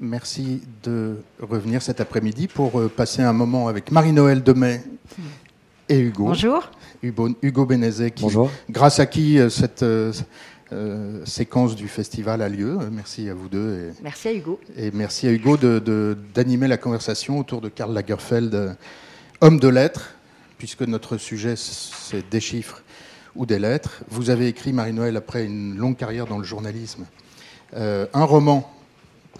Merci de revenir cet après-midi pour passer un moment avec Marie-Noël Demet et Hugo. Bonjour. Hugo, Hugo Bénézet, Bonjour. grâce à qui cette euh, séquence du festival a lieu. Merci à vous deux. Et, merci à Hugo. Et merci à Hugo d'animer de, la conversation autour de Karl Lagerfeld, homme de lettres, puisque notre sujet, c'est des chiffres ou des lettres. Vous avez écrit, Marie-Noël, après une longue carrière dans le journalisme, euh, un roman,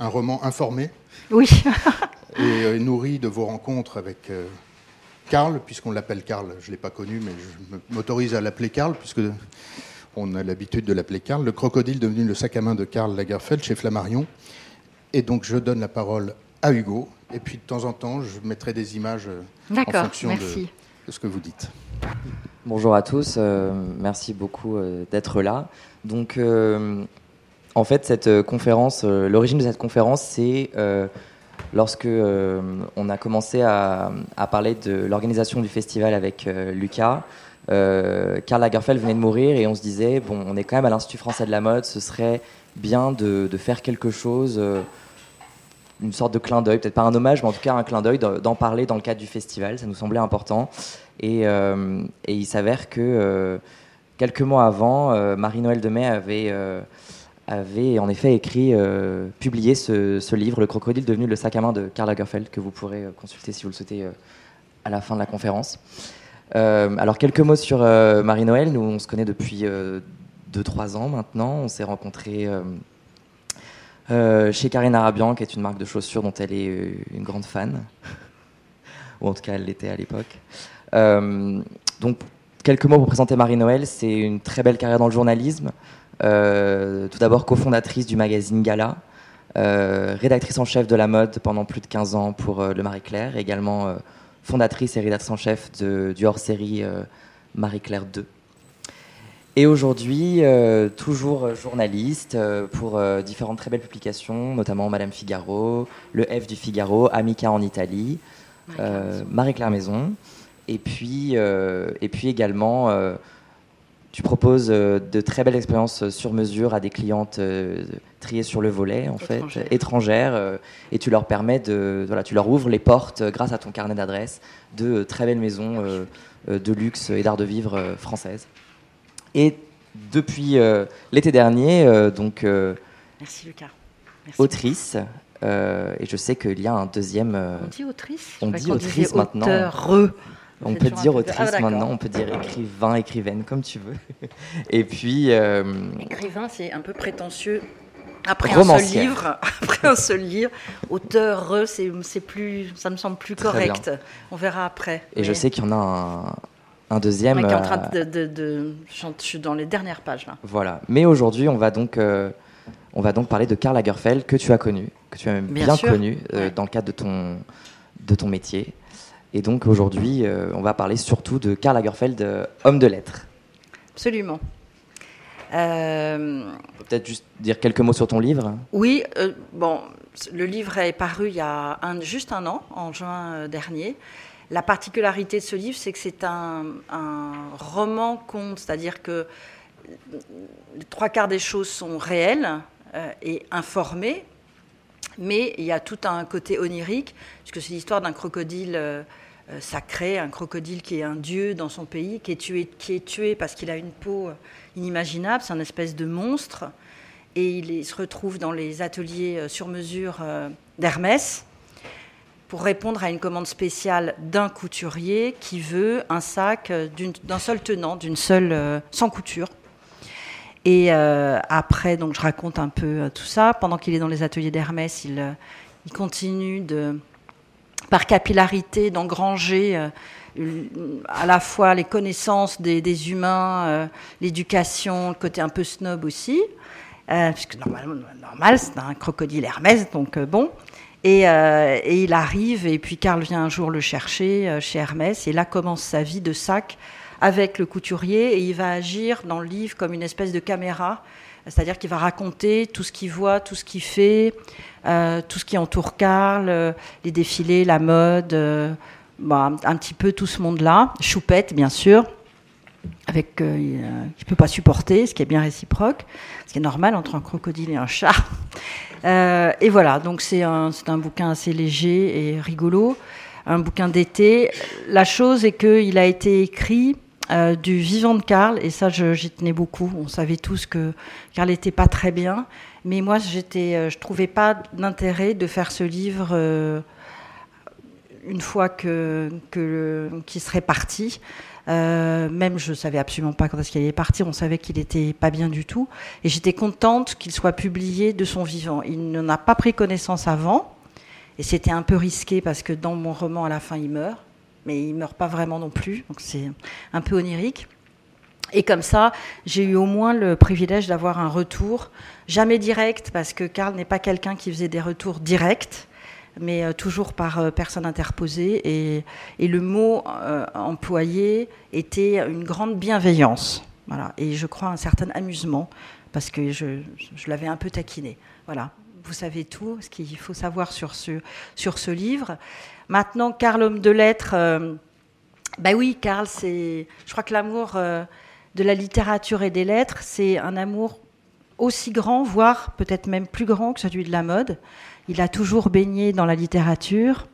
un roman informé. Oui. et euh, nourri de vos rencontres avec Karl, puisqu'on l'appelle Karl. Je ne l'ai pas connu, mais je m'autorise à l'appeler Karl, puisque on a l'habitude de l'appeler Karl, le crocodile devenu le sac à main de Karl Lagerfeld chez Flammarion. Et donc je donne la parole à Hugo, et puis de temps en temps, je mettrai des images euh, en fonction de, ce que vous dites. Bonjour à tous, euh, merci beaucoup euh, d'être là. Donc, en fait, cette conférence, l'origine de cette conférence, c'est lorsque on a commencé à, parler de l'organisation du festival avec Lucas. Euh, Karl Lagerfeld venait de mourir et on se disait, bon, on est quand même à l'Institut français de la mode, ce serait bien de, faire quelque chose, euh, une sorte de clin d'œil, peut-être pas un hommage, mais en tout cas un clin d'œil, d'en parler dans le cadre du festival, ça nous semblait important. Et, euh, il s'avère que quelques mois avant, Marie-Noël Demey avait avait en effet écrit, publié ce, livre, Le crocodile devenu le sac à main de Karl Lagerfeld, que vous pourrez consulter si vous le souhaitez à la fin de la conférence. Euh, alors quelques mots sur euh, Marie-Noël. Nous, on se connaît depuis 2-3 euh, ans maintenant. On s'est rencontrés chez Karine Arabian, qui est une marque de chaussures dont elle est une grande fan. Ou en tout cas, elle l'était à l'époque. donc, quelques mots pour présenter Marie-Noël. C'est une très belle carrière dans le journalisme. Tout d'abord cofondatrice du magazine Gala. rédactrice en chef de la mode pendant plus de 15 ans pour le Marie-Claire, également fondatrice et rédactrice en chef de, du hors-série euh, Marie-Claire 2. Et aujourd'hui, euh, toujours journaliste euh, pour différentes très belles publications, notamment Madame Figaro, Le F du Figaro, Amica en Italie, Marie-Claire Maison. Et puis, et puis également tu proposes euh, de très belles expériences euh, sur mesure à des clientes euh, triées sur le volet, en fait, étrangères, et tu leur permets de, voilà, tu leur ouvres les portes grâce à ton carnet d'adresses de très belles maisons de luxe et d'art de vivre françaises. Et depuis l'été dernier, donc. Merci Lucas. Autrice. et je sais qu'il y a un deuxième. on dit autrice? On dit autrice maintenant. On peut dire autrice ah, maintenant, on peut dire écrivain, écrivaine, comme tu veux. Et puis. Euh, écrivain, c'est un peu prétentieux. Après un seul livre, après un seul livre, auteur, c'est plus, ça me semble plus correct. On verra après. Et je sais qu'il y en a un, deuxième. qui est en train euh, de, de, je suis dans les dernières pages là. Voilà. Mais aujourd'hui, on va donc. Euh, on va donc parler de Karl Lagerfeld que tu as connu, que tu as bien, connu dans le cadre de ton, de ton métier. Et donc aujourd'hui, euh, on va parler surtout de Karl Lagerfeld, euh, homme de lettres. Absolument. Euh... Peut-être juste dire quelques mots sur ton livre. Oui, euh, bon, le livre est paru il y a un, juste un an, en juin dernier. La particularité de ce livre, c'est que c'est un, un roman-conte, c'est-à-dire que les trois quarts des choses sont réelles et informées, mais il y a tout un côté onirique, puisque c'est l'histoire d'un crocodile sacré, un crocodile qui est un dieu dans son pays, qui est tué, qui est tué parce qu'il a une peau euh, inimaginable, c'est un espèce de monstre, et il, se retrouve dans les ateliers sur mesure d'Hermès pour répondre à une commande spéciale d'un couturier qui veut un sac d'un seul tenant, d'une seule, sans couture. Et euh, après, donc, je raconte un peu euh, tout ça. Pendant qu'il est dans les ateliers d'Hermès, il, euh, il, continue de, par capillarité d'engranger à la fois les connaissances des, humains, l'éducation, le côté un peu snob aussi. puisque normalement, normal, c'est un crocodile Hermès, donc bon. Et, il arrive, et puis Karl vient un jour le chercher chez Hermès, et là commence sa vie de sac avec le couturier et il va agir dans le livre comme une espèce de caméra, c'est-à-dire qu'il va raconter tout ce qu'il voit, tout ce qu'il fait, euh, tout ce qui entoure Karl, euh, les défilés, la mode, euh, bah, un petit peu tout ce monde-là. Choupette, bien sûr, avec qui ne peut pas supporter, ce qui est bien réciproque, ce qui est normal entre un crocodile et un chat. et voilà, donc c'est un, un bouquin assez léger et rigolo, un bouquin d'été. La chose est qu'il a été écrit du vivant de Karl, et ça j'y tenais beaucoup. On savait tous que Karl n'était pas très bien, mais moi j'étais, je trouvais pas d'intérêt de faire ce livre une fois que, qu'il serait parti. Euh, même je savais absolument pas quand est-ce qu'il allait partir, on savait qu'il était pas bien du tout. Et j'étais contente qu'il soit publié de son vivant. Il n'en a pas pris connaissance avant, et c'était un peu risqué parce que dans mon roman, à la fin, il meurt, mais il meurt pas vraiment non plus, donc c'est un peu onirique. Et comme ça, j'ai eu au moins le privilège d'avoir un retour, jamais direct, parce que Karl n'est pas quelqu'un qui faisait des retours directs mais euh, toujours par euh, personne interposée. Et, le mot euh, employé était une grande bienveillance. Voilà. Et je crois un certain amusement, parce que je, je l'avais un peu taquiné. Voilà. Vous savez tout, ce qu'il faut savoir sur ce, sur ce livre. Maintenant, Karl, homme de lettres. ben oui, Karl, c'est. Je crois que l'amour de la littérature et des lettres, c'est un amour aussi grand, voire peut-être même plus grand que celui de la mode. Il a toujours baigné dans la littérature.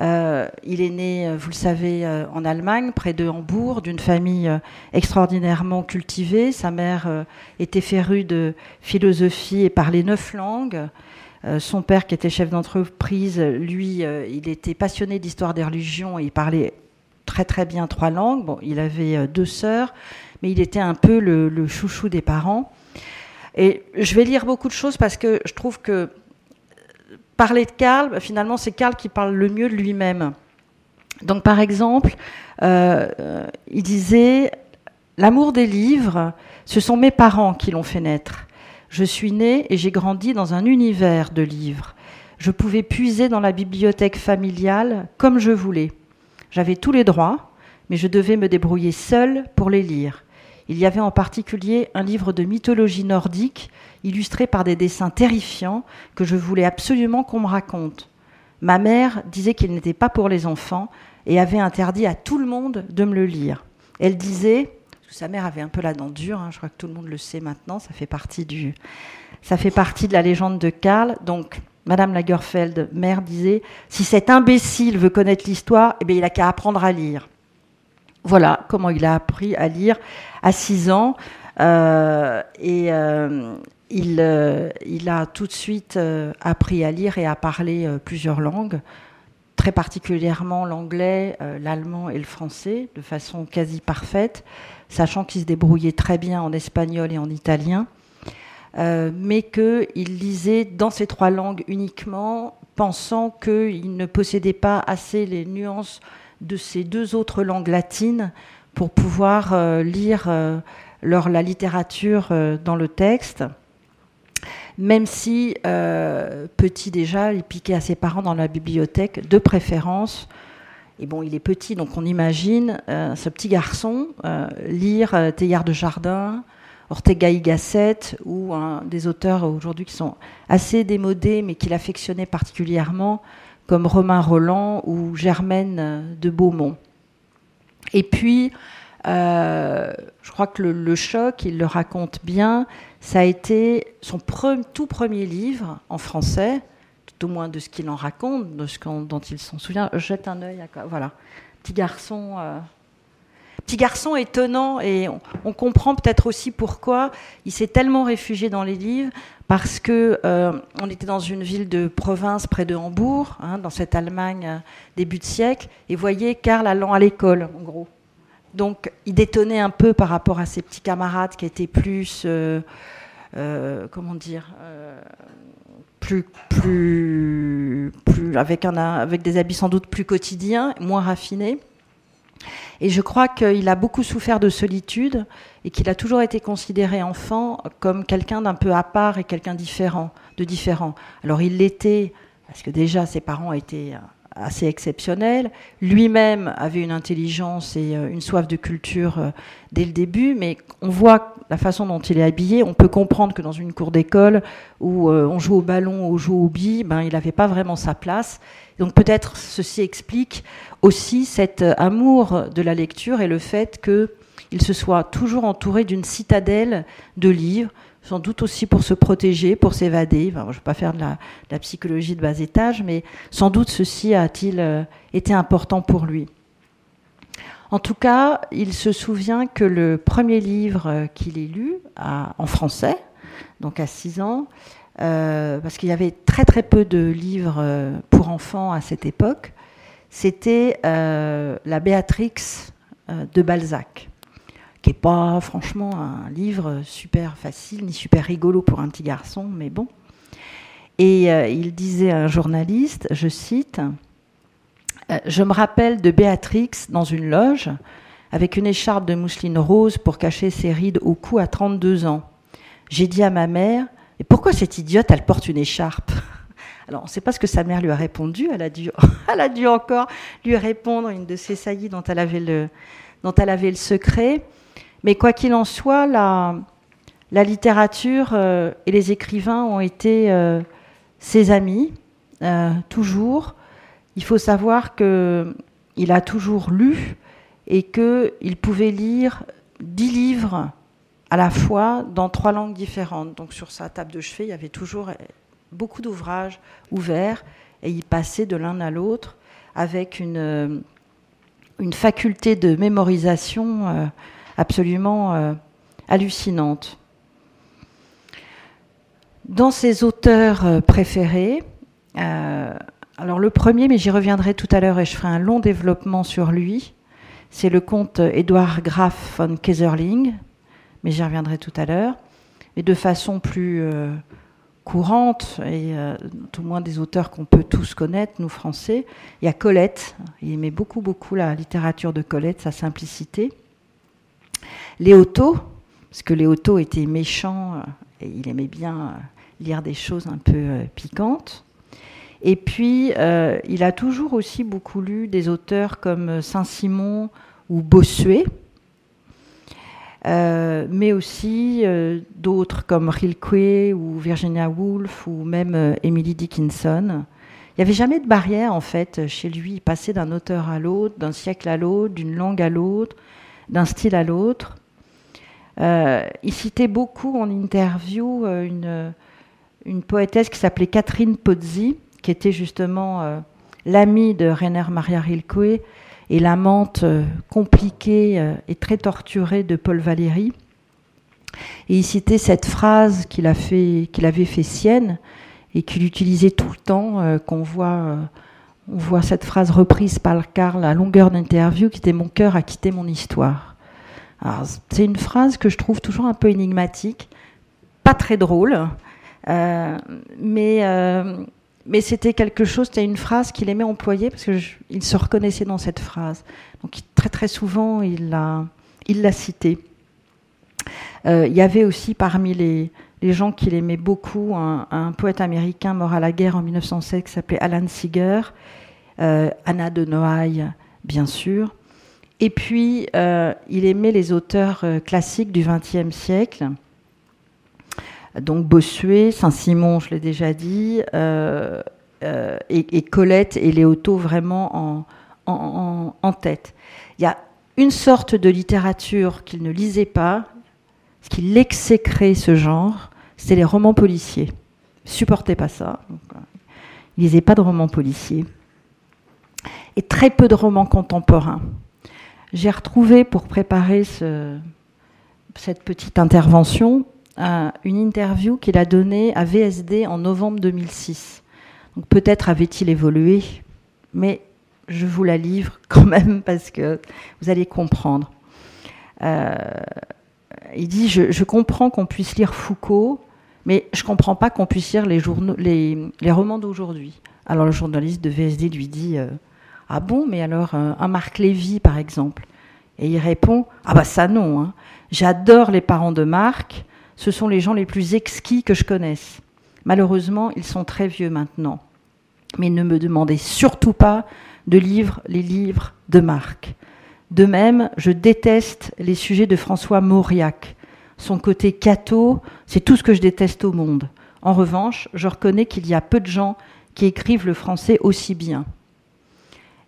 Euh, il est né, euh, vous le savez, euh, en Allemagne, près de Hambourg, d'une famille extraordinairement cultivée. Sa mère était férue de philosophie et parlait neuf langues. Son père, qui était chef d'entreprise, lui, il était passionné d'histoire des religions et il parlait très très bien trois langues. Bon, il avait deux sœurs, mais il était un peu le chouchou des parents. Et je vais lire beaucoup de choses parce que je trouve que parler de Karl, finalement, c'est Karl qui parle le mieux de lui-même. Donc, par exemple, euh, il disait L'amour des livres, ce sont mes parents qui l'ont fait naître. Je suis né et j'ai grandi dans un univers de livres. Je pouvais puiser dans la bibliothèque familiale comme je voulais. J'avais tous les droits, mais je devais me débrouiller seul pour les lire. Il y avait en particulier un livre de mythologie nordique illustré par des dessins terrifiants que je voulais absolument qu'on me raconte. Ma mère disait qu'il n'était pas pour les enfants et avait interdit à tout le monde de me le lire. Elle disait, sa mère avait un peu la dent dure, hein, je crois que tout le monde le sait maintenant, ça fait partie du, ça fait partie de la légende de Karl. Donc, Madame Lagerfeld, mère, disait si cet imbécile veut connaître l'histoire, eh bien, il a qu'à apprendre à lire. Voilà comment il a appris à lire à 6 ans. Euh, et euh, euh, il, a tout de suite appris à lire et à parler plusieurs langues, très particulièrement l'anglais, l'allemand et le français, de façon quasi parfaite, sachant qu'il se débrouillait très bien en espagnol et en italien. mais qu'il lisait dans ces trois langues uniquement, pensant qu'il ne possédait pas assez les nuances de ces deux autres langues latines pour pouvoir euh, lire euh, la littérature euh, dans le texte, même si, petit déjà, il piquait à ses parents dans la bibliothèque, de préférence. Et bon, il est petit, donc on imagine ce petit garçon lire Théillard de Jardin, Ortega y Gasset, ou des auteurs aujourd'hui qui sont assez démodés, mais qu'il affectionnait particulièrement, comme Romain Roland ou Germaine de Beaumont. Et puis, euh, je crois que le, choc, il le raconte bien, ça a été son tout premier livre en français, tout au moins de ce qu'il en raconte, de ce dont il s'en souvient. Jette un œil à voilà, petit garçon. Euh, petit garçon étonnant et on, comprend peut-être aussi pourquoi il s'est tellement réfugié dans les livres parce que euh, on était dans une ville de province près de Hambourg, hein, dans cette Allemagne euh, début de siècle, et voyez Karl allant à l'école, en gros. Donc il détonnait un peu par rapport à ses petits camarades qui étaient plus, comment dire, plus, plus, plus avec, un, avec des habits sans doute plus quotidiens, moins raffinés. Et je crois qu'il a beaucoup souffert de solitude et qu'il a toujours été considéré enfant comme quelqu'un d'un peu à part et quelqu'un différent, de différent. Alors il l'était parce que déjà ses parents étaient assez exceptionnels. Lui-même avait une intelligence et euh, une soif de culture euh, dès le début, mais on voit la façon dont il est habillé. On peut comprendre que dans une cour d'école où euh, on joue au ballon, ou on joue au billes, ben, il n'avait pas vraiment sa place. Donc peut-être ceci explique aussi cet amour de la lecture et le fait qu'il se soit toujours entouré d'une citadelle de livres, sans doute aussi pour se protéger, pour s'évader. je ne vais pas faire de la, psychologie de bas étage, mais sans doute ceci a-t-il euh, été important pour lui. En tout cas, il se souvient que le premier livre euh, qu'il ait lu en français, donc à 6 ans, euh, parce qu'il y avait très très peu de livres pour enfants à cette époque, c'était La Béatrix de Balzac qui n'est pas franchement un livre super facile ni super rigolo pour un petit garçon, mais bon. Et euh, il disait à un journaliste, je cite, euh, Je me rappelle de Béatrix dans une loge avec une écharpe de mousseline rose pour cacher ses rides au cou à 32 ans. J'ai dit à ma mère, et pourquoi cette idiote, elle porte une écharpe? Alors, on ne sait pas ce que sa mère lui a répondu. Elle a dû, elle a dû encore lui répondre une de ses saillies dont elle avait le, dont elle avait le secret. Mais quoi qu'il en soit, la, littérature euh, et les écrivains ont été euh, ses amis, euh, toujours. Il faut savoir qu'il a toujours lu et qu'il pouvait lire dix livres à la fois dans trois langues différentes. Donc sur sa table de chevet, il y avait toujours beaucoup d'ouvrages ouverts et il passait de l'un à l'autre avec une, une faculté de mémorisation absolument euh, hallucinante. Dans ses auteurs euh, préférés, euh, alors le premier, mais j'y reviendrai tout à l'heure et je ferai un long développement sur lui, c'est le comte Édouard Graf von Kaiserling, mais j'y reviendrai tout à l'heure, mais de façon plus courante, et tout moins des auteurs qu'on peut tous connaître, nous français. Il y a Colette, il aimait beaucoup, beaucoup la littérature de Colette, sa simplicité. Léoto, parce que Léoto était méchant euh, et il aimait bien euh, lire des choses un peu euh, piquantes. Et puis, il a toujours aussi beaucoup lu des auteurs comme Saint-Simon ou Bossuet, mais aussi d'autres comme Rilke ou Virginia Woolf ou même Emily Dickinson. Il n'y avait jamais de barrière en fait chez lui. Il passait d'un auteur à l'autre, d'un siècle à l'autre, d'une langue à l'autre, d'un style à l'autre. Euh, il citait beaucoup en interview euh, une, poétesse qui s'appelait Catherine Pozzi, qui était justement euh, l'amie de Rainer Maria Rilke et l'amante compliquée et très torturée de Paul Valéry. Et il citait cette phrase qu'il qu'il avait fait sienne et qu'il utilisait tout le temps, qu'on voit, on voit cette phrase reprise par Karl à longueur d'interview, qui était Mon cœur a quitté mon histoire c'est une phrase que je trouve toujours un peu énigmatique, pas très drôle, euh, mais, euh, mais c'était quelque chose, c'était une phrase qu'il aimait employer parce qu'il se reconnaissait dans cette phrase. Donc très très souvent, il l'a il l'a cité. Euh, il y avait aussi parmi les, les gens qu'il aimait beaucoup un, poète américain mort à la guerre en 1907 qui s'appelait Alan Seeger, Anna de Noailles, bien sûr. Et puis, euh, il aimait les auteurs euh, classiques du XXe siècle. Donc Bossuet, Saint-Simon, je l'ai déjà dit, euh, et, Colette et Léoto vraiment en, en, tête. Il y a une sorte de littérature qu'il ne lisait pas, ce qui l'exécrait ce genre, c'était les romans policiers. Il supportait pas ça. il lisait pas de romans policiers. Et très peu de romans contemporains j'ai retrouvé pour préparer cette petite intervention une interview qu'il a donnée à VSD en novembre 2006. Donc peut-être avait-il évolué, mais je vous la livre quand même parce que vous allez comprendre. Euh, il dit je, comprends qu'on puisse lire Foucault, mais je ne comprends pas qu'on puisse lire les, journaux, les, romans d'aujourd'hui. Alors le journaliste de VSD lui dit euh, ah bon, mais alors euh, un Marc Lévy, par exemple Et il répond Ah bah ça non. Hein. J'adore les parents de Marc. Ce sont les gens les plus exquis que je connaisse. Malheureusement, ils sont très vieux maintenant. Mais ne me demandez surtout pas de lire les livres de Marc. De même, je déteste les sujets de François Mauriac. Son côté catho, c'est tout ce que je déteste au monde. En revanche, je reconnais qu'il y a peu de gens qui écrivent le français aussi bien.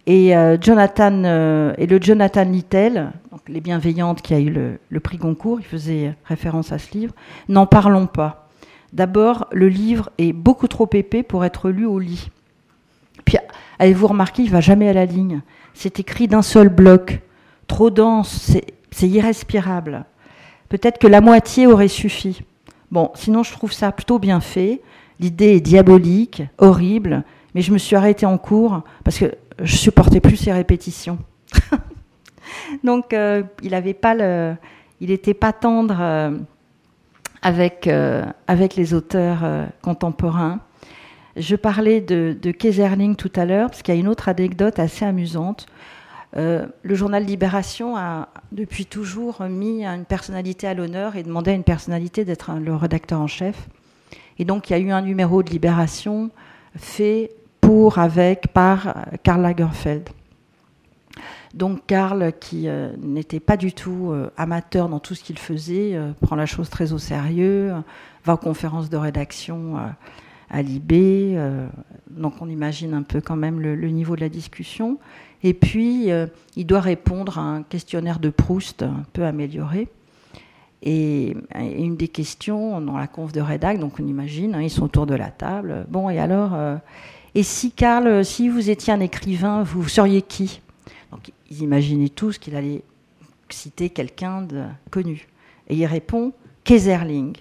Et, Jonathan, et le Jonathan Littell, Les Bienveillantes, qui a eu le, le prix Goncourt, il faisait référence à ce livre, n'en parlons pas. D'abord, le livre est beaucoup trop épais pour être lu au lit. Puis, avez-vous remarqué, il va jamais à la ligne. C'est écrit d'un seul bloc, trop dense, c'est irrespirable. Peut-être que la moitié aurait suffi. Bon, sinon je trouve ça plutôt bien fait. L'idée est diabolique, horrible, mais je me suis arrêtée en cours parce que je supportais plus ces répétitions. Donc euh, il n'avait pas le, il n'était pas tendre euh, avec euh, avec les auteurs contemporains. Je parlais de, de Kaiserling tout à l'heure parce qu'il y a une autre anecdote assez amusante. Euh, le journal Libération a depuis toujours mis une personnalité à l'honneur et demandé à une personnalité d'être le rédacteur en chef. Et donc il y a eu un numéro de Libération fait pour, avec, par Karl Lagerfeld. Donc Karl, qui euh, n'était pas du tout euh, amateur dans tout ce qu'il faisait, prend la chose très au sérieux, va aux conférences de rédaction à Libé, donc on imagine un peu quand même le niveau de la discussion. Et puis, euh, il doit répondre à un questionnaire de Proust un peu amélioré. Et, une des questions dans la conf de rédac, donc on imagine, hein, ils sont autour de la table. Bon, et alors, euh, et si Karl, si vous étiez un écrivain, vous seriez qui? Donc ils imaginaient tous qu'il allait citer quelqu'un de connu. Et il répond Kaiserling.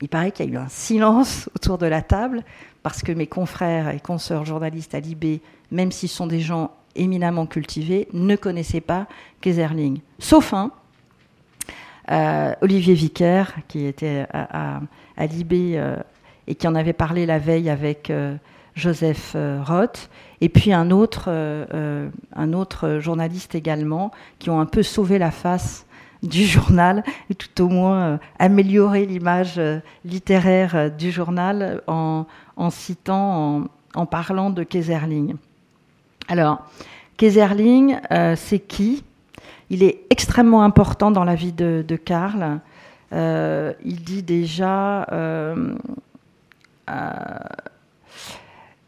Il paraît qu'il y a eu un silence autour de la table parce que mes confrères et consoeurs journalistes à Libé même s'ils sont des gens éminemment cultivés, ne connaissaient pas Kaiserling. Sauf un, euh, Olivier Vicaire, qui était à, Libé euh, et qui en avait parlé la veille avec euh, Joseph Roth, et puis un autre, journaliste également, qui ont un peu sauvé la face du journal, et tout au moins amélioré l'image littéraire du journal en, citant, en, en parlant de Kaiserling. Alors, Kaiserling, euh, c'est qui? Il est extrêmement important dans la vie de, Karl. Euh, il dit déjà, euh,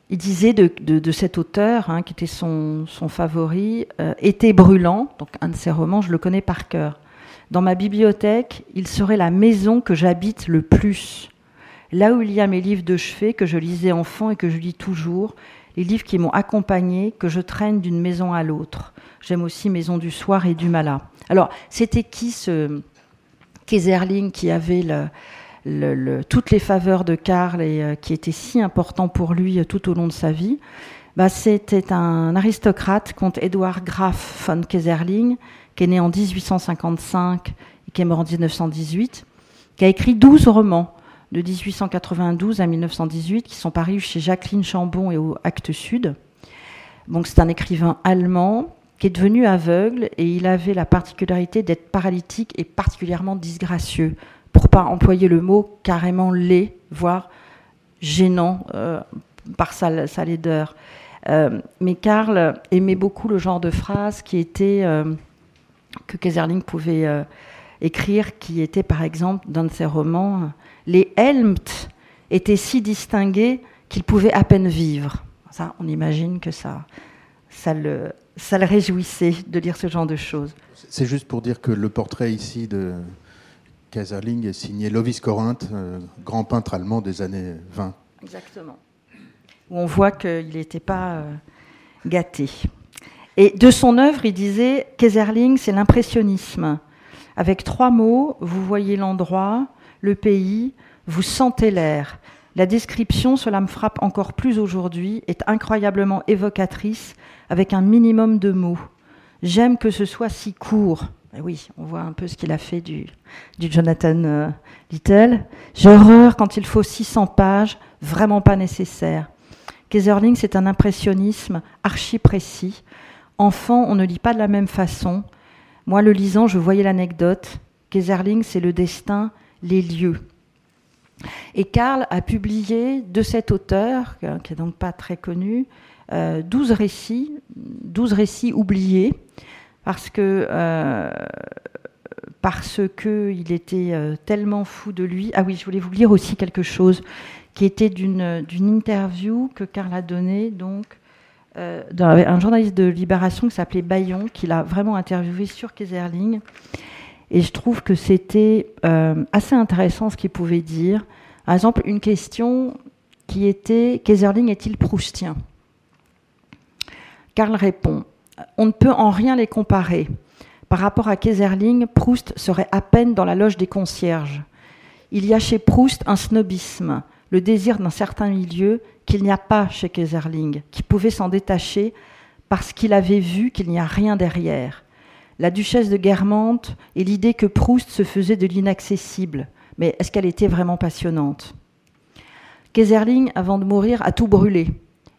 il disait de, cet auteur, hein, qui était son, son favori, Été brûlant, donc un de ses romans, je le connais par cœur. Dans ma bibliothèque, il serait la maison que j'habite le plus. Là où il y a mes livres de chevet que je lisais enfant et que je lis toujours, les livres qui m'ont accompagné, que je traîne d'une maison à l'autre. J'aime aussi Maison du Soir et du Mala. Alors, c'était qui ce Kaiserling qui avait toutes les faveurs de Karl et euh, qui était si important pour lui euh, tout au long de sa vie? Bah, C'était un aristocrate, comte Edouard Graf von Kaiserling, qui est né en 1855 et qui est mort en 1918, qui a écrit 12 romans de 1892 à 1918 qui sont parus chez Jacqueline Chambon et au Actes Sud. Donc c'est un écrivain allemand qui est devenu aveugle et il avait la particularité d'être paralytique et particulièrement disgracieux, pour pas employer le mot carrément laid, voire gênant euh, par sa, sa laideur. Euh, mais Karl aimait beaucoup le genre de phrase qui était euh, que Kaiserling pouvait écrire, qui était par exemple dans ses romans les Helmt étaient si distingués qu'ils pouvaient à peine vivre. Ça, on imagine que ça, ça le, ça le réjouissait de lire ce genre de choses. C'est juste pour dire que le portrait ici de Kaiserling est signé Lovis Corinth, euh, grand peintre allemand des années 20. Exactement. Où on voit qu'il n'était pas euh, gâté. Et de son œuvre, il disait Kaiserling, c'est l'impressionnisme. Avec trois mots, vous voyez l'endroit, le pays, vous sentez l'air. La description, cela me frappe encore plus aujourd'hui, est incroyablement évocatrice avec un minimum de mots. J'aime que ce soit si court. Et oui, on voit un peu ce qu'il a fait du, Jonathan euh, Little. J'ai horreur quand il faut 600 pages, vraiment pas nécessaire. Kaiserling, c'est un impressionnisme archi précis. Enfant, on ne lit pas de la même façon. Moi, le lisant, je voyais l'anecdote. Kaiserling, c'est le destin les lieux. Et Karl a publié de cet auteur, qui n'est donc pas très connu, euh, 12 récits, 12 récits oubliés, parce que euh, parce que il était euh, tellement fou de lui. Ah oui, je voulais vous lire aussi quelque chose qui était d'une interview que Karl a donnée donc euh, un journaliste de Libération qui s'appelait Bayon, qui l'a vraiment interviewé sur Kaiserling. Et je trouve que c'était euh, assez intéressant ce qu'il pouvait dire. Par exemple, une question qui était Kaiserling est-il proustien? Karl répond On ne peut en rien les comparer. Par rapport à Kaiserling, Proust serait à peine dans la loge des concierges. Il y a chez Proust un snobisme, le désir d'un certain milieu qu'il n'y a pas chez Kaiserling, qui pouvait s'en détacher parce qu'il avait vu qu'il n'y a rien derrière. La duchesse de Guermantes et l'idée que Proust se faisait de l'inaccessible. Mais est-ce qu'elle était vraiment passionnante? Kaiserling, avant de mourir, a tout brûlé.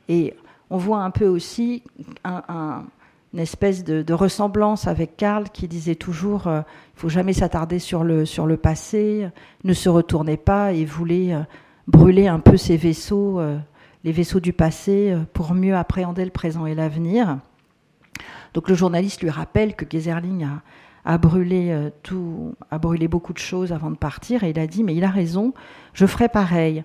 Et on voit un peu aussi une espèce de, ressemblance avec Karl qui disait toujours euh, il ne faut jamais s'attarder sur le, sur le passé, ne se retournez pas et voulait euh, brûler un peu ces vaisseaux, euh, les vaisseaux du passé, euh, pour mieux appréhender le présent et l'avenir. Donc le journaliste lui rappelle que Geserling a, brûlé euh, tout, a brûlé beaucoup de choses avant de partir, et il a dit mais il a raison, je ferai pareil.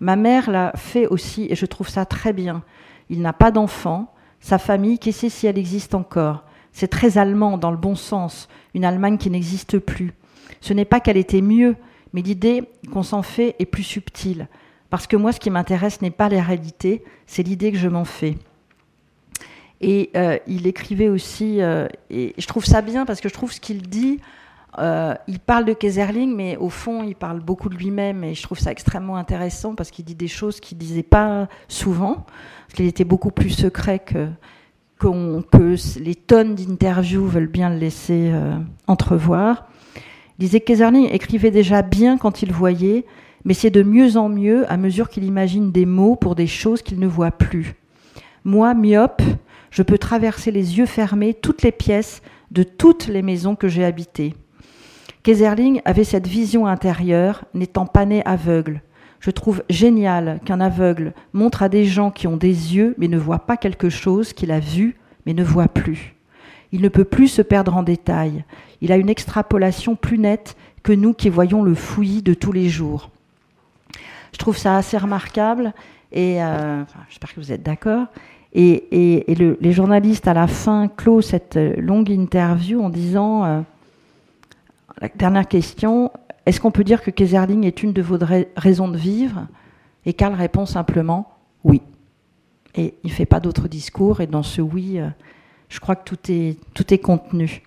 Ma mère l'a fait aussi, et je trouve ça très bien. Il n'a pas d'enfant, sa famille, qui sait si elle existe encore? C'est très allemand dans le bon sens, une Allemagne qui n'existe plus. Ce n'est pas qu'elle était mieux, mais l'idée qu'on s'en fait est plus subtile. Parce que moi, ce qui m'intéresse n'est pas la réalité, c'est l'idée que je m'en fais. Et euh, il écrivait aussi, euh, et je trouve ça bien parce que je trouve ce qu'il dit, euh, il parle de Kaiserling, mais au fond, il parle beaucoup de lui-même, et je trouve ça extrêmement intéressant parce qu'il dit des choses qu'il disait pas souvent, parce qu'il était beaucoup plus secret que, que les tonnes d'interviews veulent bien le laisser entrevoir disait que Kaiserling écrivait déjà bien quand il voyait, mais c'est de mieux en mieux à mesure qu'il imagine des mots pour des choses qu'il ne voit plus. Moi, myope, je peux traverser les yeux fermés toutes les pièces de toutes les maisons que j'ai habitées. Kaiserling avait cette vision intérieure, n'étant pas né aveugle. Je trouve génial qu'un aveugle montre à des gens qui ont des yeux mais ne voient pas quelque chose qu'il a vu mais ne voit plus. Il ne peut plus se perdre en détails. Il a une extrapolation plus nette que nous qui voyons le fouillis de tous les jours. Je trouve ça assez remarquable et euh, j'espère que vous êtes d'accord. Et, les journalistes à la fin closent cette longue interview en disant euh, la dernière question est-ce qu'on peut dire que Kaiserling est une de vos raisons de vivre? Et Karl répond simplement oui. Et il ne fait pas d'autre discours. Et dans ce oui, euh, je crois que tout est, tout est contenu.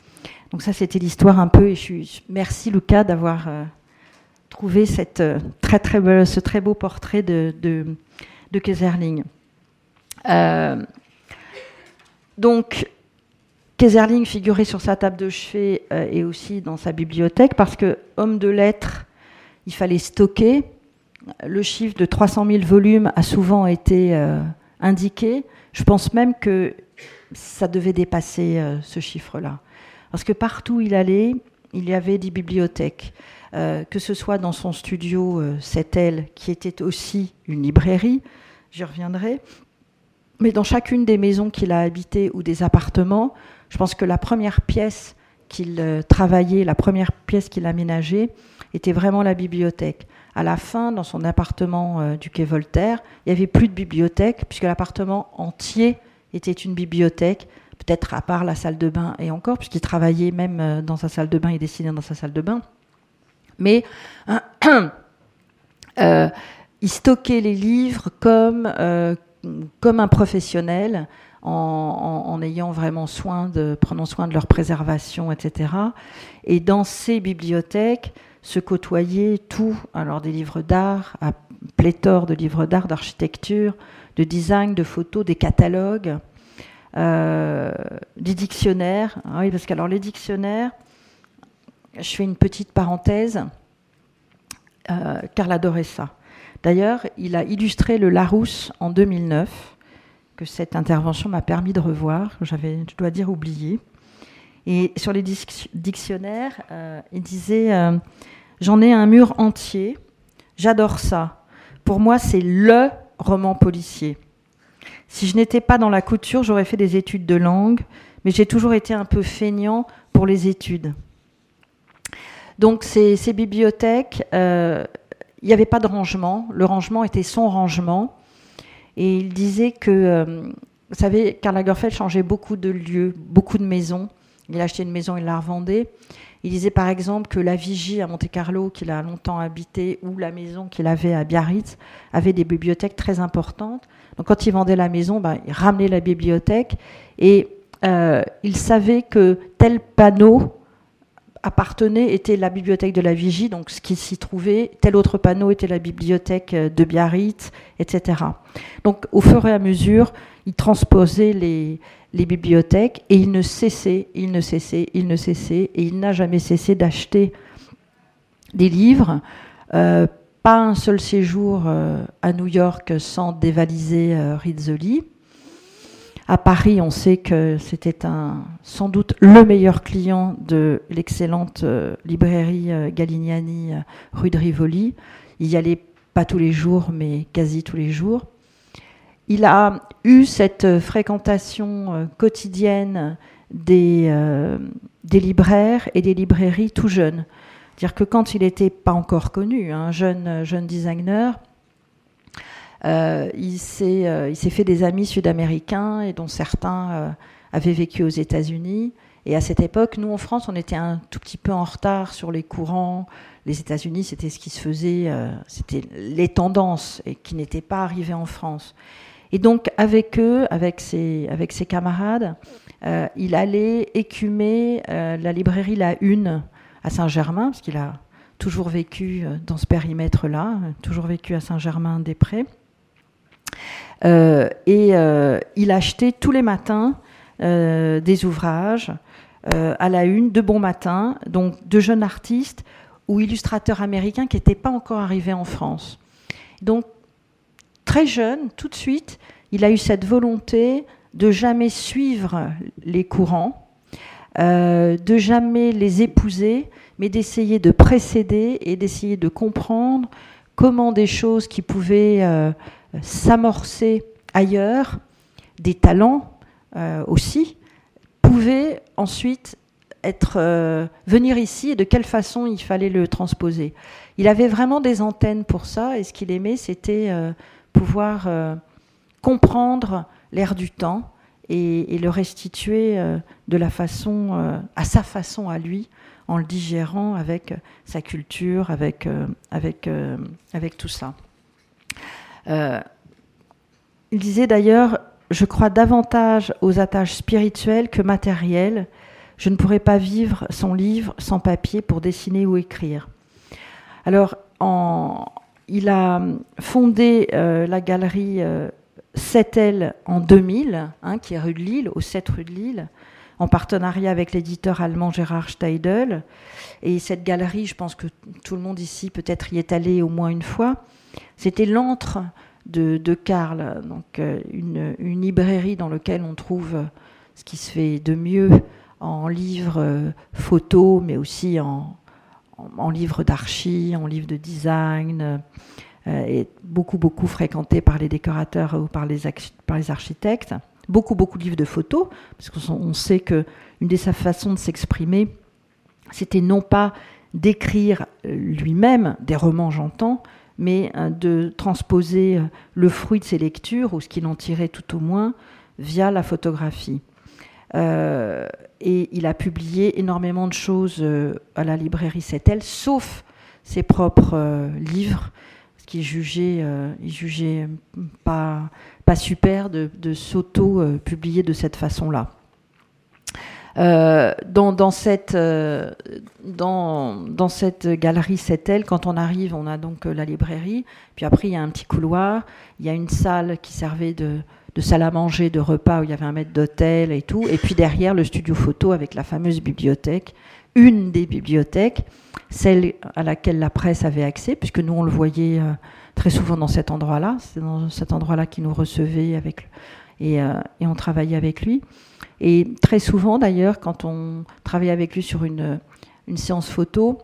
Donc ça, c'était l'histoire un peu. Et je suis, merci Lucas d'avoir euh, cette, euh, très, très ce très beau portrait de, de, Kaiserling. Euh, donc, Kaiserling figurait sur sa table de chevet et aussi dans sa bibliothèque parce que, homme de lettres, il fallait stocker. Le chiffre de 300 000 volumes a souvent été indiqué. Je pense même que ça devait dépasser euh, ce chiffre-là. Parce que partout où il allait, il y avait des bibliothèques. Euh, que ce soit dans son studio euh, elle qui était aussi une librairie, j'y reviendrai, mais dans chacune des maisons qu'il a habitées ou des appartements, je pense que la première pièce qu'il euh, travaillait, la première pièce qu'il aménageait, était vraiment la bibliothèque. À la fin, dans son appartement du quai Voltaire, il n'y avait plus de bibliothèque, puisque l'appartement entier était une bibliothèque, peut-être à part la salle de bain et encore, puisqu'il travaillait même euh, dans sa salle de bain et dessinait dans sa salle de bain. Mais euh, il stockait les livres comme, euh, comme un professionnel, en, ayant vraiment soin de, prenant soin de leur préservation, etc. Et dans ces bibliothèques se côtoyaient tout, alors des livres d'art, à pléthore de livres d'art, d'architecture, de design, de photos, des catalogues, euh, des dictionnaires. Ah oui, parce que alors les dictionnaires, je fais une petite parenthèse, euh, adorait ça. D'ailleurs, il a illustré le Larousse en 2009, que cette intervention m'a permis de revoir, j'avais, je dois dire, oublié. Et sur les dictionnaires, euh, il disait euh, J'en ai un mur entier, j'adore ça. Pour moi, c'est le roman policier. Si je n'étais pas dans la couture, j'aurais fait des études de langue, mais j'ai toujours été un peu feignant pour les études. Donc ces, bibliothèques, euh, il n'y avait pas de rangement, le rangement était son rangement, et il disait que euh, vous savez, Karl Lagerfeld changeait beaucoup de lieux, beaucoup de maisons. Il achetait une maison, il la revendait. Il disait par exemple que la Vigie à Monte-Carlo, qu'il a longtemps habité, ou la maison qu'il avait à Biarritz, avait des bibliothèques très importantes. Donc quand il vendait la maison, ben, il ramenait la bibliothèque et euh, il savait que tel panneau appartenait, était la bibliothèque de la Vigie, donc ce qui s'y trouvait, tel autre panneau était la bibliothèque de Biarritz, etc. Donc au fur et à mesure, il transposait les, bibliothèques et il ne cessait, il ne cessait, il ne cessait, et il n'a jamais cessé d'acheter des livres. Euh, pas un seul séjour euh, à New York sans dévaliser euh, Rizzoli. À Paris, on sait que c'était sans doute le meilleur client de l'excellente librairie Galignani rue de Rivoli. Il y allait pas tous les jours, mais quasi tous les jours il a eu cette fréquentation euh, quotidienne des, euh, libraires et des librairies tout jeunes. Dire que quand il n'était pas encore connu, un jeune, jeune designer, euh, il s'est fait des amis sud-américains et dont certains avaient vécu aux États-Unis. Et à cette époque, nous en France, on était un tout petit peu en retard sur les courants. Les États-Unis, c'était ce qui se faisait, c'était les tendances et qui n'étaient pas arrivées en France. Et donc, avec eux, avec ses, camarades, euh, il allait écumer euh, la librairie La Une à Saint-Germain, parce qu'il a toujours vécu euh, dans ce périmètre-là, toujours vécu à Saint-Germain-des-Prés. Et il achetait tous les matins des ouvrages à la une, de bon matin, donc de jeunes artistes ou illustrateurs américains qui n'étaient pas encore arrivés en France. Donc très jeune, tout de suite, il a eu cette volonté de jamais suivre les courants, euh, de jamais les épouser, mais d'essayer de précéder et d'essayer de comprendre comment des choses qui pouvaient euh, s'amorcer ailleurs, des talents euh, aussi, pouvaient ensuite être, venir ici et de quelle façon il fallait le transposer. Il avait vraiment des antennes pour ça et ce qu'il aimait, c'était pouvoir euh, comprendre l'air du temps et, le restituer euh, de la façon, euh, à sa façon à lui, en le digérant avec sa culture, avec, avec, avec tout ça. il disait d'ailleurs, je crois davantage aux attaches spirituelles que matérielles. Je ne pourrais pas vivre sans livre, sans papier pour dessiner ou écrire. Alors, il a fondé euh, la galerie 7L euh, en 2000, hein, qui est rue de Lille, au 7 rue de Lille, en partenariat avec l'éditeur allemand Gérard Steidel. Et cette galerie, je pense que tout le monde ici peut-être y est allé au moins une fois. C'était l'antre de, Karl, donc euh, une, librairie dans laquelle on trouve ce qui se fait de mieux en livres photos, mais aussi en, livres d'archi, en livres de design, euh, et beaucoup, beaucoup fréquenté par les décorateurs ou par les, par les architectes. Beaucoup, beaucoup de livres de photos, parce qu'on sait qu'une des façons de s'exprimer, c'était non pas d'écrire lui-même des romans, j'entends, mais euh, de transposer euh, le fruit de ses lectures, ou ce qu'il en tirait tout au moins, via la photographie. Euh, et il a publié énormément de choses euh, à la librairie Setel, sauf ses propres euh, livres, ce qui jugeait, il jugeait pas, pas super de, s'auto-publier de cette façon-là. dans, dans, cette, dans, cette galerie Setel, quand on arrive, on a donc la librairie, puis après il y a un petit couloir, il y a une salle qui servait de, salle à manger, de repas où il y avait un maître d'hôtel et tout. Et puis derrière, le studio photo avec la fameuse bibliothèque, une des bibliothèques, celle à laquelle la presse avait accès, puisque nous, on le voyait euh, très souvent dans cet endroit-là. C'est dans cet endroit-là qu'il nous recevait avec, et, euh, et, on travaillait avec lui. Et très souvent, d'ailleurs, quand on travaillait avec lui sur une, une séance photo,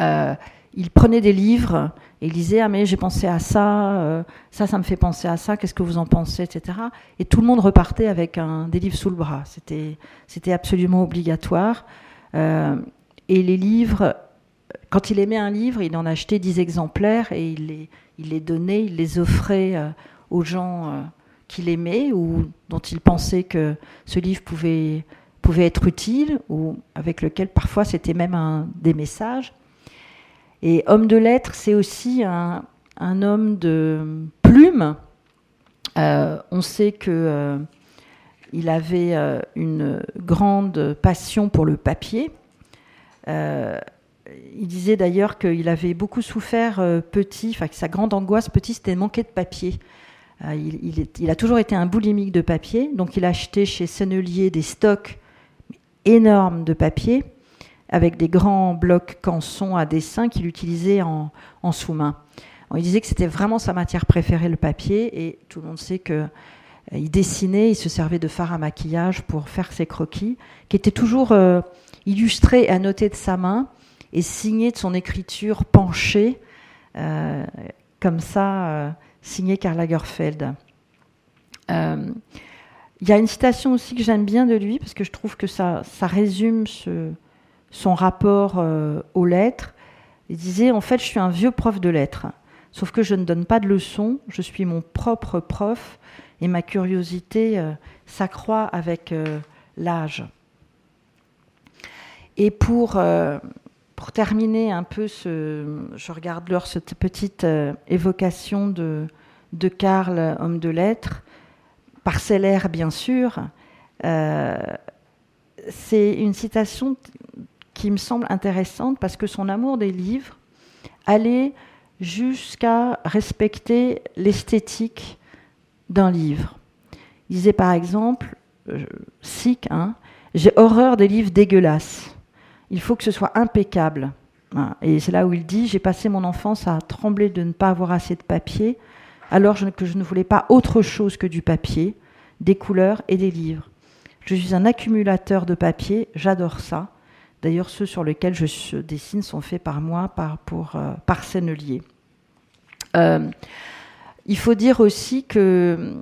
euh, il prenait des livres et il disait ah mais j'ai pensé à ça, euh, ça ça me fait penser à ça, qu'est-ce que vous en pensez, etc. Et tout le monde repartait avec un des livres sous le bras. C'était absolument obligatoire. Et les livres, quand il aimait un livre, il en achetait dix exemplaires et il les il les donnait, il les offrait euh, aux gens qu'il aimait ou dont il pensait que ce livre pouvait, pouvait être utile ou avec lequel parfois c'était même un, des messages. Et homme de lettres, c'est aussi un, un, homme de plume. Euh, on sait que euh, il avait euh, une grande passion pour le papier. Euh, il disait d'ailleurs qu'il avait beaucoup souffert euh, petit, enfin que sa grande angoisse petit, c'était manquer de papier. Euh, il, a toujours été un boulimique de papier, donc il a acheté chez Sennelier des stocks énormes de papier avec des grands blocs canson à dessin qu'il utilisait en, sous-main. Il disait que c'était vraiment sa matière préférée, le papier, et tout le monde sait que il dessinait, il se servait de fard à maquillage pour faire ses croquis, qui étaient toujours euh, illustrés et annotés de sa main et signés de son écriture penchée, euh, comme ça, euh, signé Karl Lagerfeld. Euh, il y a une citation aussi que j'aime bien de lui, parce que je trouve que ça, ça résume son rapport aux lettres. Il disait, en fait, je suis un vieux prof de lettres, sauf que je ne donne pas de leçons, je suis mon propre prof, et ma curiosité s'accroît avec l'âge. Et pour, pour, terminer un peu, je regarde l'heure, cette petite euh, évocation de, Karl, homme de lettres, parcellaire bien sûr, euh, c'est une citation qui me semble intéressante parce que son amour des livres allait jusqu'à respecter l'esthétique d'un livre. Il disait par exemple, euh, hein, j'ai horreur des livres dégueulasses. Il faut que ce soit impeccable. Et c'est là où il dit, j'ai passé mon enfance à trembler de ne pas avoir assez de papier, alors que je ne voulais pas autre chose que du papier, des couleurs et des livres. Je suis un accumulateur de papier, j'adore ça. D'ailleurs, ceux sur lesquels je dessine sont faits par moi, par, pour, euh, par Sennelier. Euh, il faut dire aussi que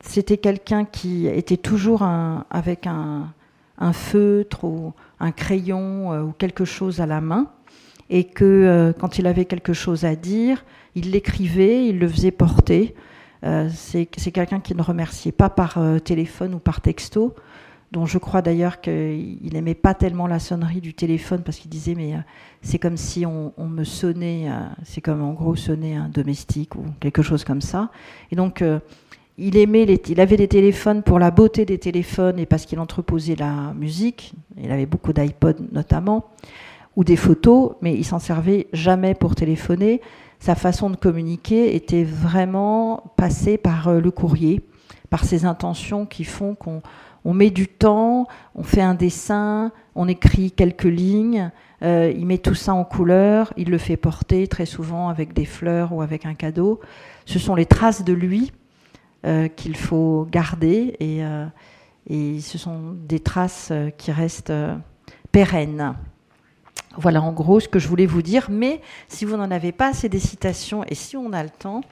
c'était quelqu'un qui était toujours avec un, un, feutre ou un crayon euh, ou quelque chose à la main, et que euh, quand il avait quelque chose à dire, il l'écrivait, il le faisait porter. Euh, c'est quelqu'un qui ne remerciait pas par téléphone ou par texto, dont je crois d'ailleurs qu'il n'aimait pas tellement la sonnerie du téléphone parce qu'il disait mais c'est comme si on, on me sonnait, c'est comme en gros sonner un domestique ou quelque chose comme ça. Et donc il aimait, il avait des téléphones pour la beauté des téléphones et parce qu'il entreposait la musique. Il avait beaucoup d'iPod notamment ou des photos, mais il s'en servait jamais pour téléphoner. Sa façon de communiquer était vraiment passée par le courrier, par ses intentions qui font qu'on on met du temps, on fait un dessin, on écrit quelques lignes, euh, il met tout ça en couleur, il le fait porter très souvent avec des fleurs ou avec un cadeau. Ce sont les traces de lui euh, qu'il faut garder et, euh, et, ce sont des traces qui restent pérennes. Voilà en gros ce que je voulais vous dire, mais si vous n'en avez pas, c'est des citations et si on a le temps,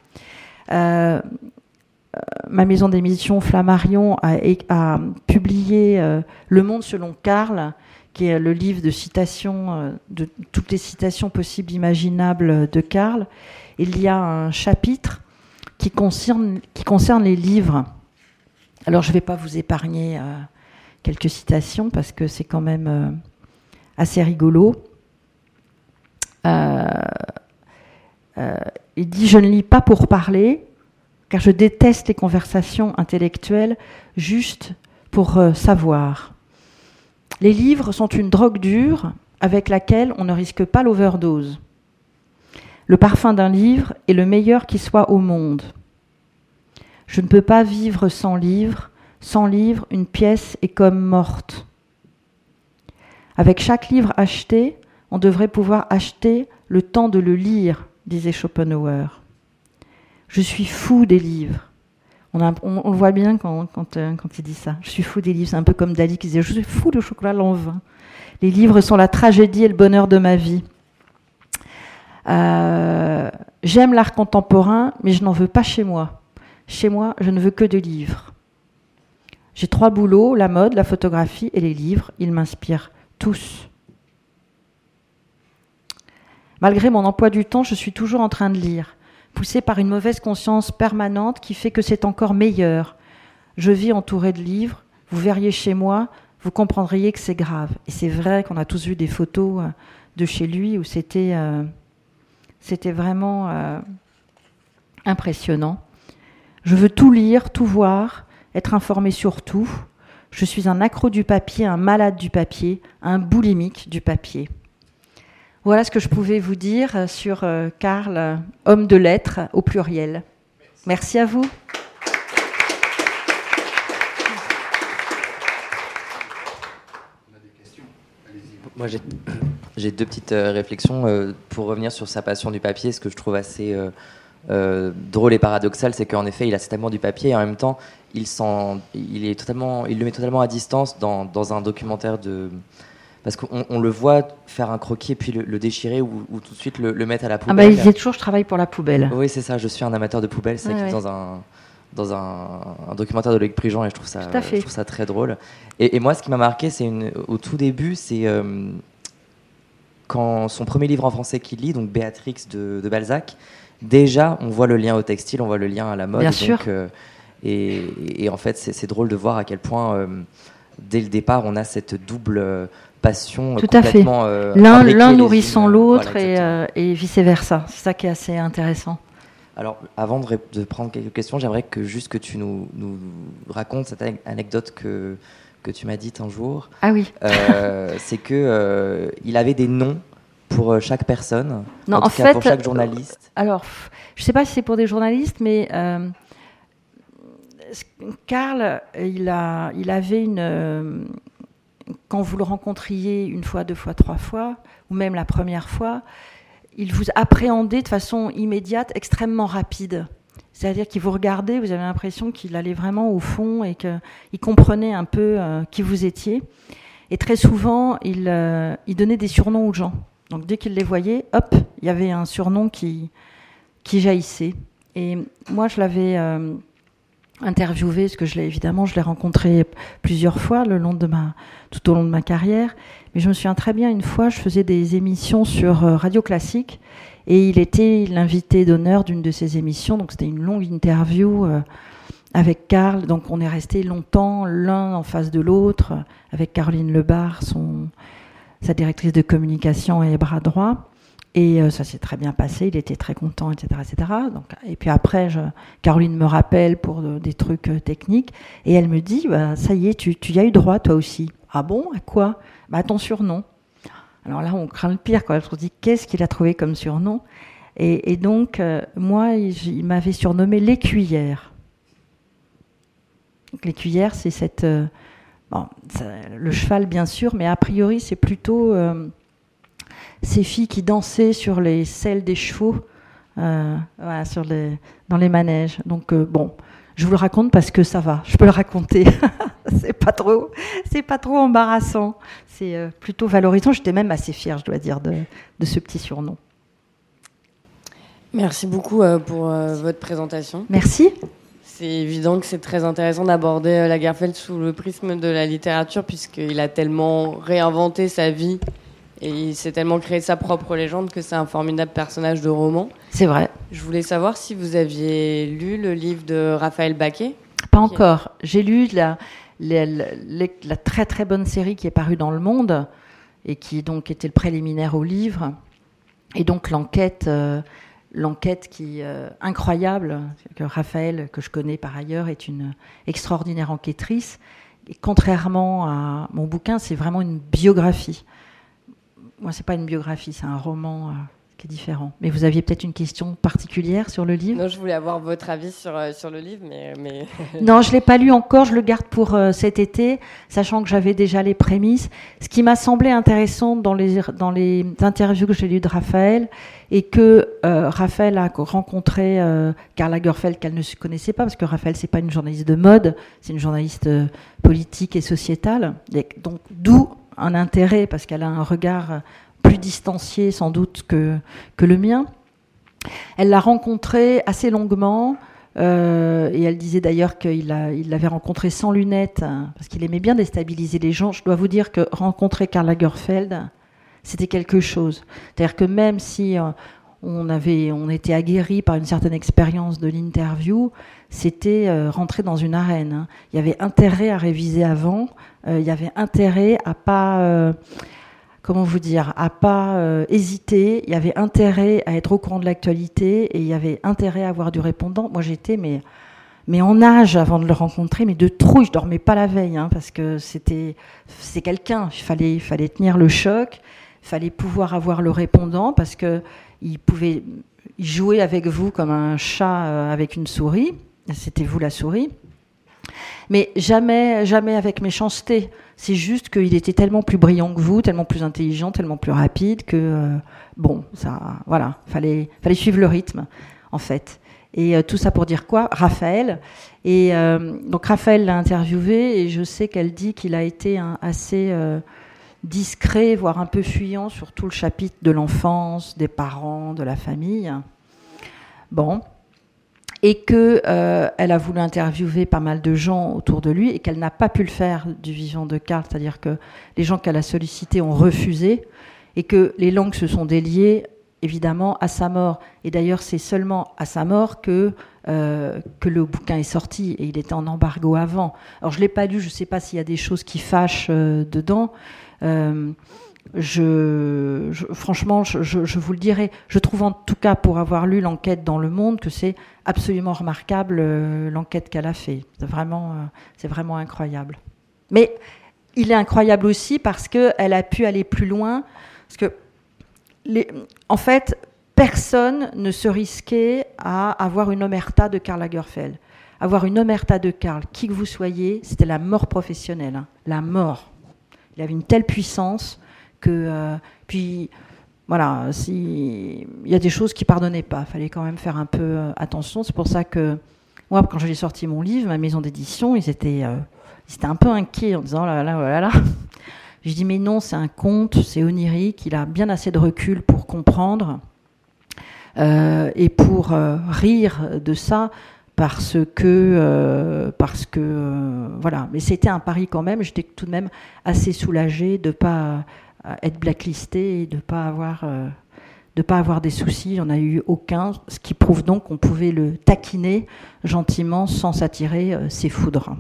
ma maison d'émission Flammarion a, publié euh, Le Monde selon Karl, qui est le livre de citations, euh, de toutes les citations possibles, imaginables de Karl. Il y a un chapitre qui concerne, les livres. Alors je ne vais pas vous épargner euh, quelques citations parce que c'est quand même euh, assez rigolo. Euh, il dit Je ne lis pas pour parler, car je déteste les conversations intellectuelles juste pour savoir. Les livres sont une drogue dure avec laquelle on ne risque pas l'overdose. Le parfum d'un livre est le meilleur qui soit au monde. Je ne peux pas vivre sans livre. Sans livre, une pièce est comme morte. Avec chaque livre acheté, on devrait pouvoir acheter le temps de le lire, disait Schopenhauer. Je suis fou des livres. On, voit bien euh, quand, il dit ça. Je suis fou des livres. C'est un peu comme Dali qui disait Je suis fou de chocolat vin. Les livres sont la tragédie et le bonheur de ma vie. Euh, J'aime l'art contemporain, mais je n'en veux pas chez moi. Chez moi, je ne veux que de livres. J'ai trois boulots la mode, la photographie et les livres. Ils m'inspirent tous. Malgré mon emploi du temps, je suis toujours en train de lire poussé par une mauvaise conscience permanente qui fait que c'est encore meilleur. Je vis entouré de livres, vous verriez chez moi, vous comprendriez que c'est grave. Et c'est vrai qu'on a tous vu des photos euh, de chez lui où c'était euh, c'était vraiment euh, impressionnant. Je veux tout lire, tout voir, être informé sur tout. Je suis un accro du papier, un malade du papier, un boulimique du papier. Voilà ce que je pouvais vous dire sur Karl, homme de lettres au pluriel. Merci à vous. Moi, j'ai deux petites euh, réflexions euh, pour revenir sur sa passion du papier. Ce que je trouve assez euh, drôle et paradoxal, c'est qu'en effet, il a cet amour du papier et en même temps, il, il, est totalement, il le met totalement à distance dans, dans un documentaire de. Parce qu'on le voit faire un croquis et puis le, déchirer ou, tout de suite le, mettre à la poubelle. Ah bah, il disait toujours je travaille pour la poubelle. Oui, c'est ça, je suis un amateur de poubelle. C'est dans un dans un, documentaire de Loïc Prigent et je trouve ça, je trouve ça très drôle. Et, moi, ce qui m'a marqué, c'est au tout début, c'est euh, quand son premier livre en français qu'il lit, donc Béatrix de, Balzac, déjà, on voit le lien au textile, on voit le lien à la mode. Bien sûr. Euh, et, en fait, c'est drôle de voir à quel point, euh, dès le départ, on a cette double passion. Tout à fait. L'un nourrissant l'autre et, et vice-versa. C'est ça qui est assez intéressant. Alors, avant de, prendre quelques questions, j'aimerais que juste que tu nous, racontes cette anecdote que, que tu m'as dite un jour. Ah oui. Euh, c'est que euh, il avait des noms pour euh, chaque personne. Non, en, fait, pour chaque journaliste. Alors, je ne sais pas si c'est pour des journalistes, mais Karl, il, a, il avait une. quand vous le rencontriez une fois, deux fois, trois fois, ou même la première fois, il vous appréhendait de façon immédiate, extrêmement rapide. C'est-à-dire qu'il vous regardait, vous avez l'impression qu'il allait vraiment au fond et qu'il comprenait un peu euh, qui vous étiez. Et très souvent, euh, il, donnait des surnoms aux gens. Donc dès qu'il les voyait, hop, il y avait un surnom qui, jaillissait. Et moi, je l'avais euh, interviewé, parce que je l'ai évidemment, je l'ai rencontré plusieurs fois tout au long de ma carrière. Mais je me souviens très bien, une fois, je faisais des émissions sur Radio Classique et il était l'invité d'honneur d'une de ces émissions. Donc c'était une longue interview euh, avec Karl. Donc on est resté longtemps l'un en face de l'autre avec Caroline Lebar, sa directrice de communication et bras droit. Et euh, ça s'est très bien passé, il était très content, etc. etc. Donc, et puis après, Caroline me rappelle pour des trucs techniques, et elle me dit, bah, ça y est, tu, y as eu droit toi aussi. Ah bon? À quoi? Bah, ton surnom. Alors là, on craint le pire quand on se dit qu'est-ce qu'il a trouvé comme surnom? Et, donc, euh, moi, il, m'avait surnommé l'écuyère. L'écuyère, c'est cette. Euh, le cheval, bien sûr, mais a priori, c'est plutôt euh, ces filles qui dansaient sur les selles des chevaux, dans les manèges. Donc, bon, je vous le raconte parce que ça va, je peux le raconter. c'est pas trop, c'est pas trop embarrassant. C'est euh, plutôt valorisant. J'étais même assez fière, je dois dire, de, ce petit surnom. Merci beaucoup euh, pour euh, votre présentation. Merci. C'est évident que c'est très intéressant d'aborder Lagerfeld sous le prisme de la littérature, puisqu'il a tellement réinventé sa vie et il s'est tellement créé sa propre légende que c'est un formidable personnage de roman. C'est vrai. Je voulais savoir si vous aviez lu le livre de Raphaël Baquet. Pas encore. J'ai lu la, la, très très bonne série qui est parue dans Le Monde et qui donc était le préliminaire au livre. Et donc l'enquête, euh, l'enquête qui euh, incroyable que Raphaël, que je connais par ailleurs, est une extraordinaire enquêtrice. Et contrairement à mon bouquin, c'est vraiment une biographie moi, c'est pas une biographie, c'est un roman euh, qui est différent. Mais vous aviez peut-être une question particulière sur le livre? Non, je voulais avoir votre avis sur, euh, sur le livre, mais... mais... non, je l'ai pas lu encore, je le garde pour euh, cet été, sachant que j'avais déjà les prémices. Ce qui m'a semblé intéressant dans les, dans les interviews que j'ai lues de Raphaël, et que Raphaël a rencontré Karl Lagerfeld qu'elle ne se connaissait pas, parce que Raphaël, c'est pas une journaliste de mode, c'est une journaliste politique et sociétale. donc, d'où un intérêt parce qu'elle a un regard plus distancié sans doute que, que le mien. Elle l'a rencontré assez longuement. Euh, et elle disait d'ailleurs qu'il l'avait rencontré sans lunettes, parce qu'il aimait bien déstabiliser les gens. Je dois vous dire que rencontrer Karl Lagerfeld, c'était quelque chose. C'est-à-dire que même si euh, on, avait, on était aguerri par une certaine expérience de l'interview, c'était euh, rentrer dans une arène. Hein. Il y avait intérêt à réviser avant, il y avait intérêt à pas comment vous dire, à pas hésiter. Il y avait intérêt à être au courant de l'actualité et il y avait intérêt à avoir du répondant. Moi, j'étais mais mais en âge avant de le rencontrer, mais de trouille, je dormais pas la veille, hein, parce que c'était, c'est quelqu'un, il fallait, il fallait tenir le choc, il fallait pouvoir avoir le répondant, parce que il pouvait jouer avec vous comme un chat euh, avec une souris, c'était vous la souris, mais jamais, jamais avec méchanceté. C'est juste qu'il était tellement plus brillant que vous, tellement plus intelligent, tellement plus rapide que euh, bon, ça, voilà, fallait, fallait suivre le rythme, en fait. Et euh, tout ça pour dire quoi? Raphaël. Et euh, donc Raphaël l'a interviewé et je sais qu'elle dit qu'il a été assez discret, voire un peu fuyant sur tout le chapitre de l'enfance, des parents, de la famille. Bon. Et qu'elle elle a voulu interviewer pas mal de gens autour de lui et qu'elle n'a pas pu le faire du vivant de Karl, c'est-à-dire que les gens qu'elle a sollicités ont refusé et que les langues se sont déliées évidemment à sa mort. Et d'ailleurs, c'est seulement à sa mort que, euh, que le bouquin est sorti, et il était en embargo avant. Alors je l'ai pas lu, je ne sais pas s'il y a des choses qui fâchent euh, dedans. Euh, franchement, je, vous le dirai. Je trouve en tout cas, pour avoir lu l'enquête dans Le Monde, que c'est absolument remarquable l'enquête qu'elle a fait. C'est vraiment, c'est vraiment incroyable. Mais il est incroyable aussi parce qu'elle a pu aller plus loin. Parce que en fait, personne ne se risquait à avoir une omerta de Karl Lagerfeld. Avoir une omerta de Karl, qui que vous soyez, c'était la mort professionnelle, hein. la mort. Il avait une telle puissance que, euh, puis, voilà, il y a des choses qui pardonnaient pas. Fallait quand même faire un peu euh, attention. C'est pour ça que moi, quand j'ai sorti mon livre, ma maison d'édition, ils étaient, euh, ils étaient un peu inquiets en disant oh là là, oh là là, je dis mais non, c'est un conte, c'est onirique, il a bien assez de recul pour comprendre et pour rire de ça parce que euh, parce que voilà. Mais c'était un pari quand même. J'étais tout de même assez soulagée de pas être blacklistée et de pas avoir de pas avoir des soucis. Il n'y en a eu aucun, ce qui prouve donc qu'on pouvait le taquiner gentiment sans s'attirer ses foudres.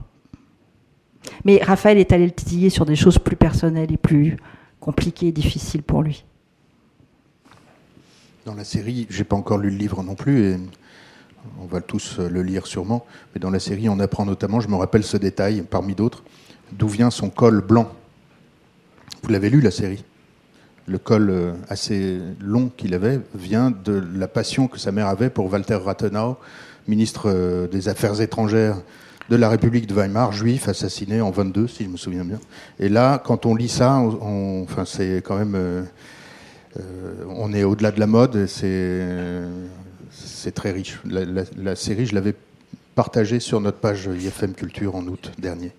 Mais Raphaël est allé le titiller sur des choses plus personnelles et plus compliquées et difficiles pour lui. Dans la série, j'ai pas encore lu le livre non plus, on va tous le lire sûrement, mais dans la série, on apprend notamment, je me rappelle ce détail parmi d'autres, d'où vient son col blanc. Vous l'avez lu, la série Le col euh, assez long qu'il avait vient de la passion que sa mère avait pour Walter Rathenau, ministre euh, des Affaires étrangères de la République de Weimar, juif, assassiné en 22, si je me souviens bien. Et là, quand on lit ça, on, enfin, c'est quand même, euh, euh, on est au-delà de la mode. C'est, c'est très riche. La, série, je l'avais partagée sur notre page IFM Culture en août dernier.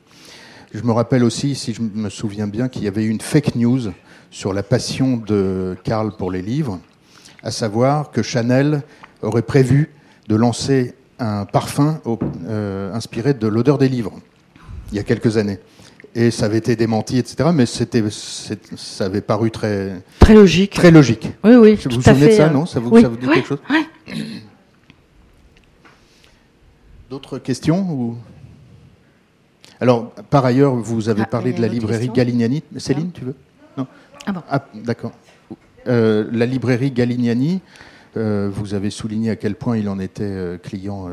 Je me rappelle aussi, si je me souviens bien, qu'il y avait eu une fake news sur la passion de Karl pour les livres, à savoir que Chanel aurait prévu de lancer un parfum euh, inspiré de l'odeur des livres, il y a quelques années. Et ça avait été démenti, etc. Mais c'était, ça avait paru très... Très logique. Très logique. Oui, oui. Vous vous souvenez de ça, hein. non? Ça vous, ça vous, dit quelque chose? D'autres questions ou... Alors, par ailleurs, vous avez ah, parlé de la librairie Galignani. Céline, tu veux? Non Ah bon. Ah, d'accord. Euh, la librairie Galignani, euh, vous avez souligné à quel point il en était euh, client.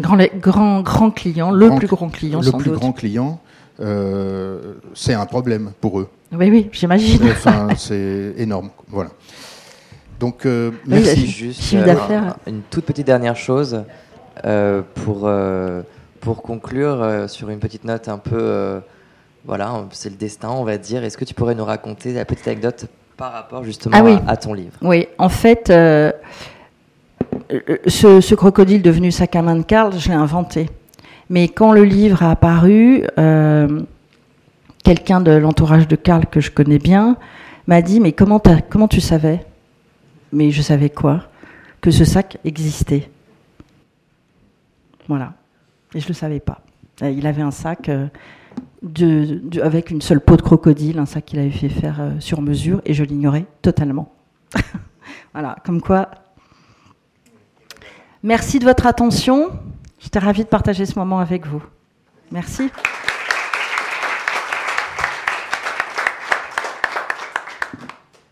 Grand, grand, grand client, le plus grand client. Le plus grand client. c'est un problème pour eux. Oui, oui, j'imagine. Enfin, c'est énorme. Voilà. Donc, merci. Juste une toute petite dernière chose pour, pour conclure sur une petite note un peu. voilà, c'est le destin, on va dire. Est-ce que tu pourrais nous raconter la petite anecdote par rapport justement ah à, ton livre? Oui, en fait, euh, ce, crocodile devenu sac à main de Karl, je l'ai inventé. Mais quand le livre a apparu, euh, quelqu'un de l'entourage de Karl que je connais bien m'a dit Mais comment, comment tu savais? Mais je savais quoi Que ce sac existait. Voilà. Et je ne le savais pas. Il avait un sac. Euh, avec une seule peau de crocodile, un sac qu'il avait fait faire euh, sur mesure, et je l'ignorais totalement. voilà, comme quoi Merci de votre attention. J'étais ravie de partager ce moment avec vous. Merci.